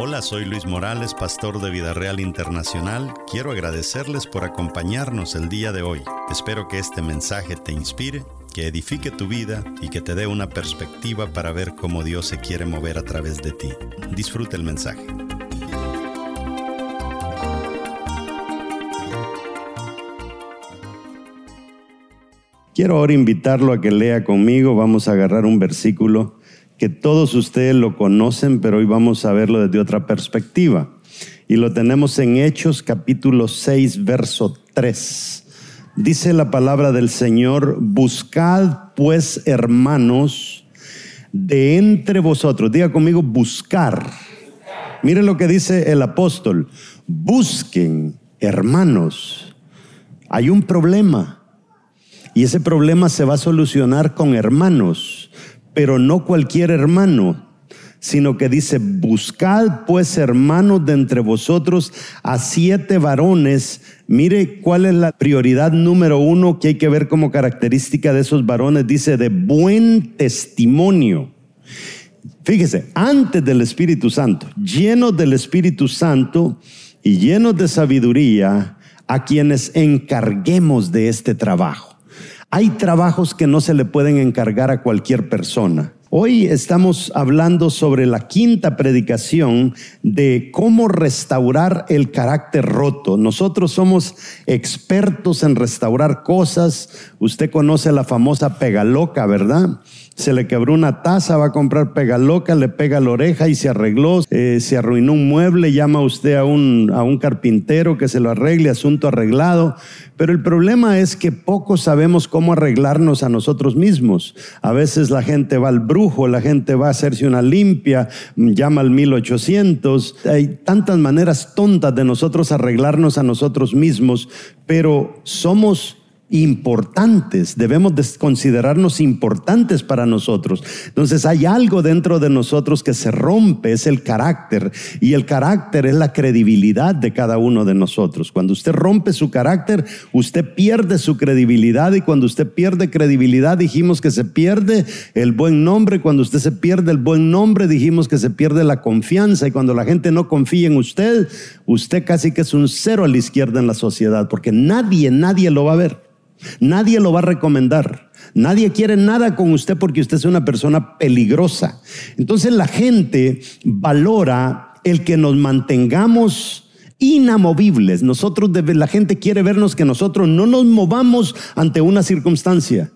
Hola, soy Luis Morales, pastor de Vida Real Internacional. Quiero agradecerles por acompañarnos el día de hoy. Espero que este mensaje te inspire, que edifique tu vida y que te dé una perspectiva para ver cómo Dios se quiere mover a través de ti. Disfruta el mensaje. Quiero ahora invitarlo a que lea conmigo. Vamos a agarrar un versículo que todos ustedes lo conocen, pero hoy vamos a verlo desde otra perspectiva. Y lo tenemos en Hechos capítulo 6, verso 3. Dice la palabra del Señor, buscad pues hermanos de entre vosotros. Diga conmigo, buscar. Miren lo que dice el apóstol, busquen hermanos. Hay un problema y ese problema se va a solucionar con hermanos pero no cualquier hermano, sino que dice, buscad pues hermanos de entre vosotros a siete varones. Mire cuál es la prioridad número uno que hay que ver como característica de esos varones. Dice, de buen testimonio. Fíjese, antes del Espíritu Santo, llenos del Espíritu Santo y llenos de sabiduría, a quienes encarguemos de este trabajo. Hay trabajos que no se le pueden encargar a cualquier persona. Hoy estamos hablando sobre la quinta predicación de cómo restaurar el carácter roto. Nosotros somos expertos en restaurar cosas. Usted conoce la famosa pega loca, ¿verdad? Se le quebró una taza, va a comprar pega loca, le pega la oreja y se arregló, eh, se arruinó un mueble, llama usted a un, a un carpintero que se lo arregle, asunto arreglado. Pero el problema es que pocos sabemos cómo arreglarnos a nosotros mismos. A veces la gente va al brujo, la gente va a hacerse una limpia, llama al 1800. Hay tantas maneras tontas de nosotros arreglarnos a nosotros mismos, pero somos importantes, debemos considerarnos importantes para nosotros. Entonces hay algo dentro de nosotros que se rompe, es el carácter, y el carácter es la credibilidad de cada uno de nosotros. Cuando usted rompe su carácter, usted pierde su credibilidad y cuando usted pierde credibilidad, dijimos que se pierde el buen nombre, cuando usted se pierde el buen nombre, dijimos que se pierde la confianza y cuando la gente no confía en usted, usted casi que es un cero a la izquierda en la sociedad, porque nadie, nadie lo va a ver. Nadie lo va a recomendar. Nadie quiere nada con usted porque usted es una persona peligrosa. Entonces la gente valora el que nos mantengamos inamovibles. Nosotros, la gente quiere vernos que nosotros no nos movamos ante una circunstancia.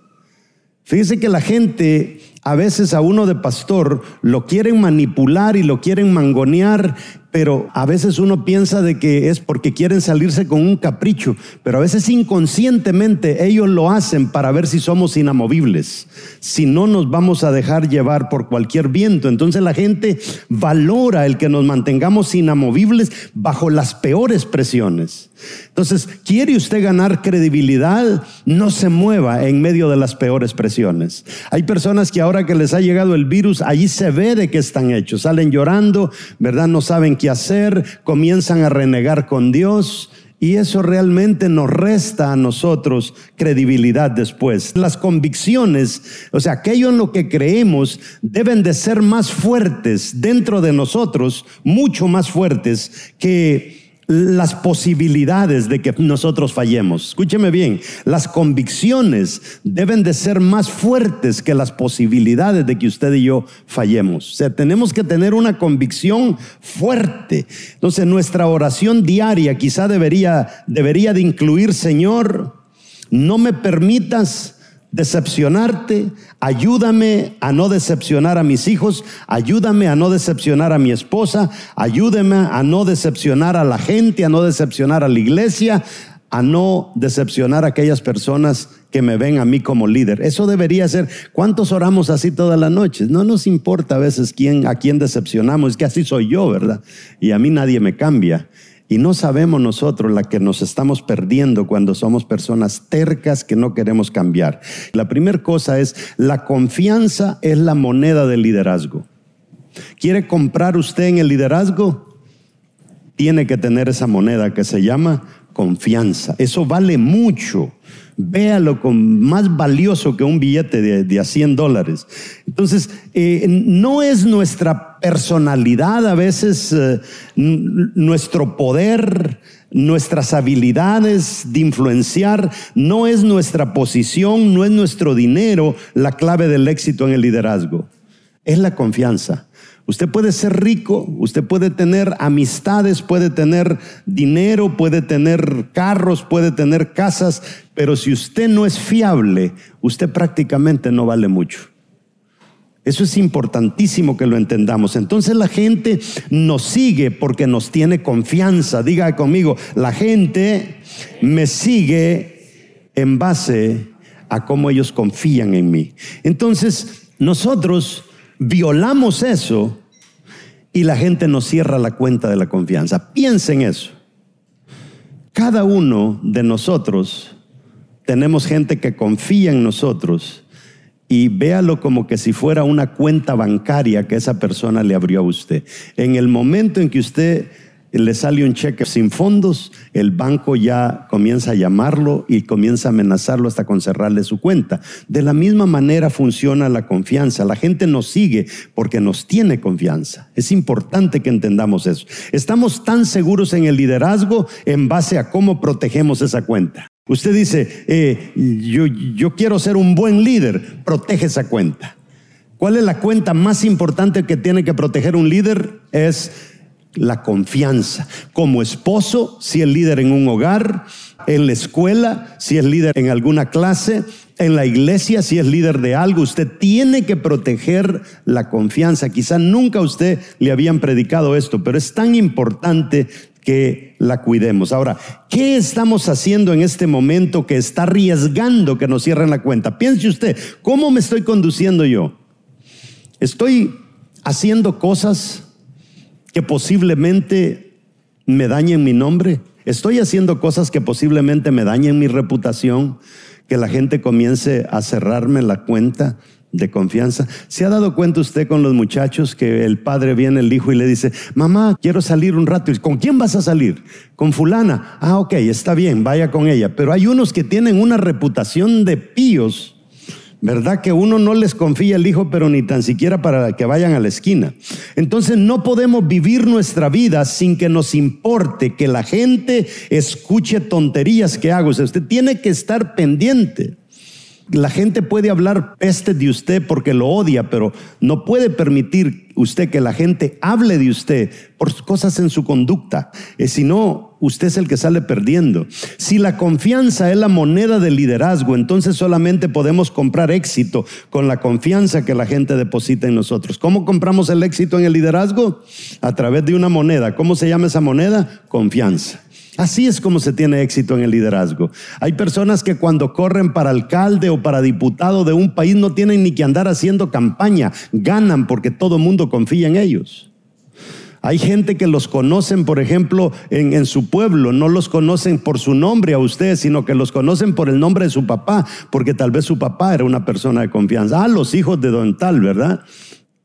Fíjese que la gente a veces a uno de pastor lo quieren manipular y lo quieren mangonear pero a veces uno piensa de que es porque quieren salirse con un capricho, pero a veces inconscientemente ellos lo hacen para ver si somos inamovibles, si no nos vamos a dejar llevar por cualquier viento. Entonces la gente valora el que nos mantengamos inamovibles bajo las peores presiones. Entonces, ¿quiere usted ganar credibilidad? No se mueva en medio de las peores presiones. Hay personas que ahora que les ha llegado el virus, allí se ve de qué están hechos. Salen llorando, ¿verdad? No saben hacer, comienzan a renegar con Dios. Y eso realmente nos resta a nosotros credibilidad después. Las convicciones, o sea, aquello en lo que creemos, deben de ser más fuertes dentro de nosotros, mucho más fuertes que las posibilidades de que nosotros fallemos. Escúcheme bien, las convicciones deben de ser más fuertes que las posibilidades de que usted y yo fallemos. O sea, tenemos que tener una convicción fuerte. Entonces, nuestra oración diaria quizá debería, debería de incluir, Señor, no me permitas decepcionarte, ayúdame a no decepcionar a mis hijos, ayúdame a no decepcionar a mi esposa, ayúdame a no decepcionar a la gente, a no decepcionar a la iglesia, a no decepcionar a aquellas personas que me ven a mí como líder. Eso debería ser. ¿Cuántos oramos así todas las noches? No nos importa a veces quién, a quién decepcionamos, es que así soy yo, ¿verdad? Y a mí nadie me cambia. Y no sabemos nosotros la que nos estamos perdiendo cuando somos personas tercas que no queremos cambiar. La primera cosa es, la confianza es la moneda del liderazgo. ¿Quiere comprar usted en el liderazgo? Tiene que tener esa moneda que se llama confianza. Eso vale mucho. Véalo con más valioso que un billete de, a 100 dólares. Entonces, eh, no es nuestra personalidad, a veces eh, nuestro poder, nuestras habilidades de influenciar, no es nuestra posición, no es nuestro dinero la clave del éxito en el liderazgo. Es la confianza. Usted puede ser rico, usted puede tener amistades, puede tener dinero, puede tener carros, puede tener casas, pero si usted no es fiable, usted prácticamente no vale mucho. Eso es importantísimo que lo entendamos. Entonces la gente nos sigue porque nos tiene confianza. Diga conmigo, la gente me sigue en base a cómo ellos confían en mí. Entonces, nosotros violamos eso y la gente nos cierra la cuenta de la confianza. Piensen eso. Cada uno de nosotros tenemos gente que confía en nosotros y véalo como que si fuera una cuenta bancaria que esa persona le abrió a usted. En el momento en que usted le sale un cheque sin fondos, el banco ya comienza a llamarlo y comienza a amenazarlo hasta con cerrarle su cuenta. De la misma manera funciona la confianza. La gente nos sigue porque nos tiene confianza. Es importante que entendamos eso. Estamos tan seguros en el liderazgo en base a cómo protegemos esa cuenta. Usted dice, eh, yo, yo quiero ser un buen líder, protege esa cuenta. ¿Cuál es la cuenta más importante que tiene que proteger un líder? Es la confianza. Como esposo, si es líder en un hogar, en la escuela, si es líder en alguna clase, en la iglesia, si es líder de algo, usted tiene que proteger la confianza. Quizá nunca a usted le habían predicado esto, pero es tan importante que la cuidemos. Ahora, ¿qué estamos haciendo en este momento que está arriesgando que nos cierren la cuenta? Piense usted, ¿cómo me estoy conduciendo yo? Estoy haciendo cosas que posiblemente me dañen mi nombre. Estoy haciendo cosas que posiblemente me dañen mi reputación, que la gente comience a cerrarme la cuenta de confianza. ¿Se ha dado cuenta usted con los muchachos que el padre viene, el hijo, y le dice, mamá, quiero salir un rato? ¿Con quién vas a salir? Con fulana. Ah, ok, está bien, vaya con ella. Pero hay unos que tienen una reputación de píos ¿Verdad que uno no les confía el hijo, pero ni tan siquiera para que vayan a la esquina? Entonces no podemos vivir nuestra vida sin que nos importe que la gente escuche tonterías que hago. Usted tiene que estar pendiente. La gente puede hablar peste de usted porque lo odia, pero no puede permitir usted que la gente hable de usted por cosas en su conducta. Eh, si no, usted es el que sale perdiendo. Si la confianza es la moneda del liderazgo, entonces solamente podemos comprar éxito con la confianza que la gente deposita en nosotros. ¿Cómo compramos el éxito en el liderazgo? A través de una moneda. ¿Cómo se llama esa moneda? Confianza. Así es como se tiene éxito en el liderazgo. Hay personas que cuando corren para alcalde o para diputado de un país no tienen ni que andar haciendo campaña, ganan porque todo el mundo confía en ellos. Hay gente que los conocen, por ejemplo, en, su pueblo, no los conocen por su nombre a ustedes, sino que los conocen por el nombre de su papá, porque tal vez su papá era una persona de confianza. Ah, los hijos de Don Tal, ¿verdad?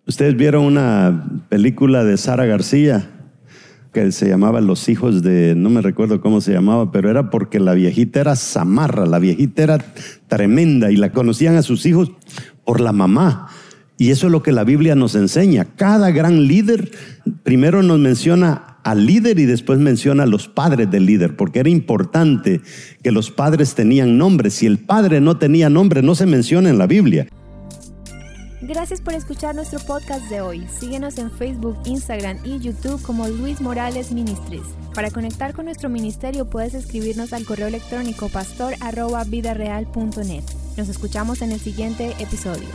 Ustedes vieron una película de Sara García que se llamaba Los hijos de, no me recuerdo cómo se llamaba, pero era porque la viejita era zamarra, la viejita era tremenda y la conocían a sus hijos por la mamá. Y eso es lo que la Biblia nos enseña. Cada gran líder primero nos menciona al líder y después menciona a los padres del líder, porque era importante que los padres tenían nombre. Si el padre no tenía nombre, no se menciona en la Biblia. Gracias por escuchar nuestro podcast de hoy. Síguenos en Facebook, Instagram y YouTube como Luis Morales Ministries. Para conectar con nuestro ministerio puedes escribirnos al correo electrónico pastor.vidareal.net. Nos escuchamos en el siguiente episodio.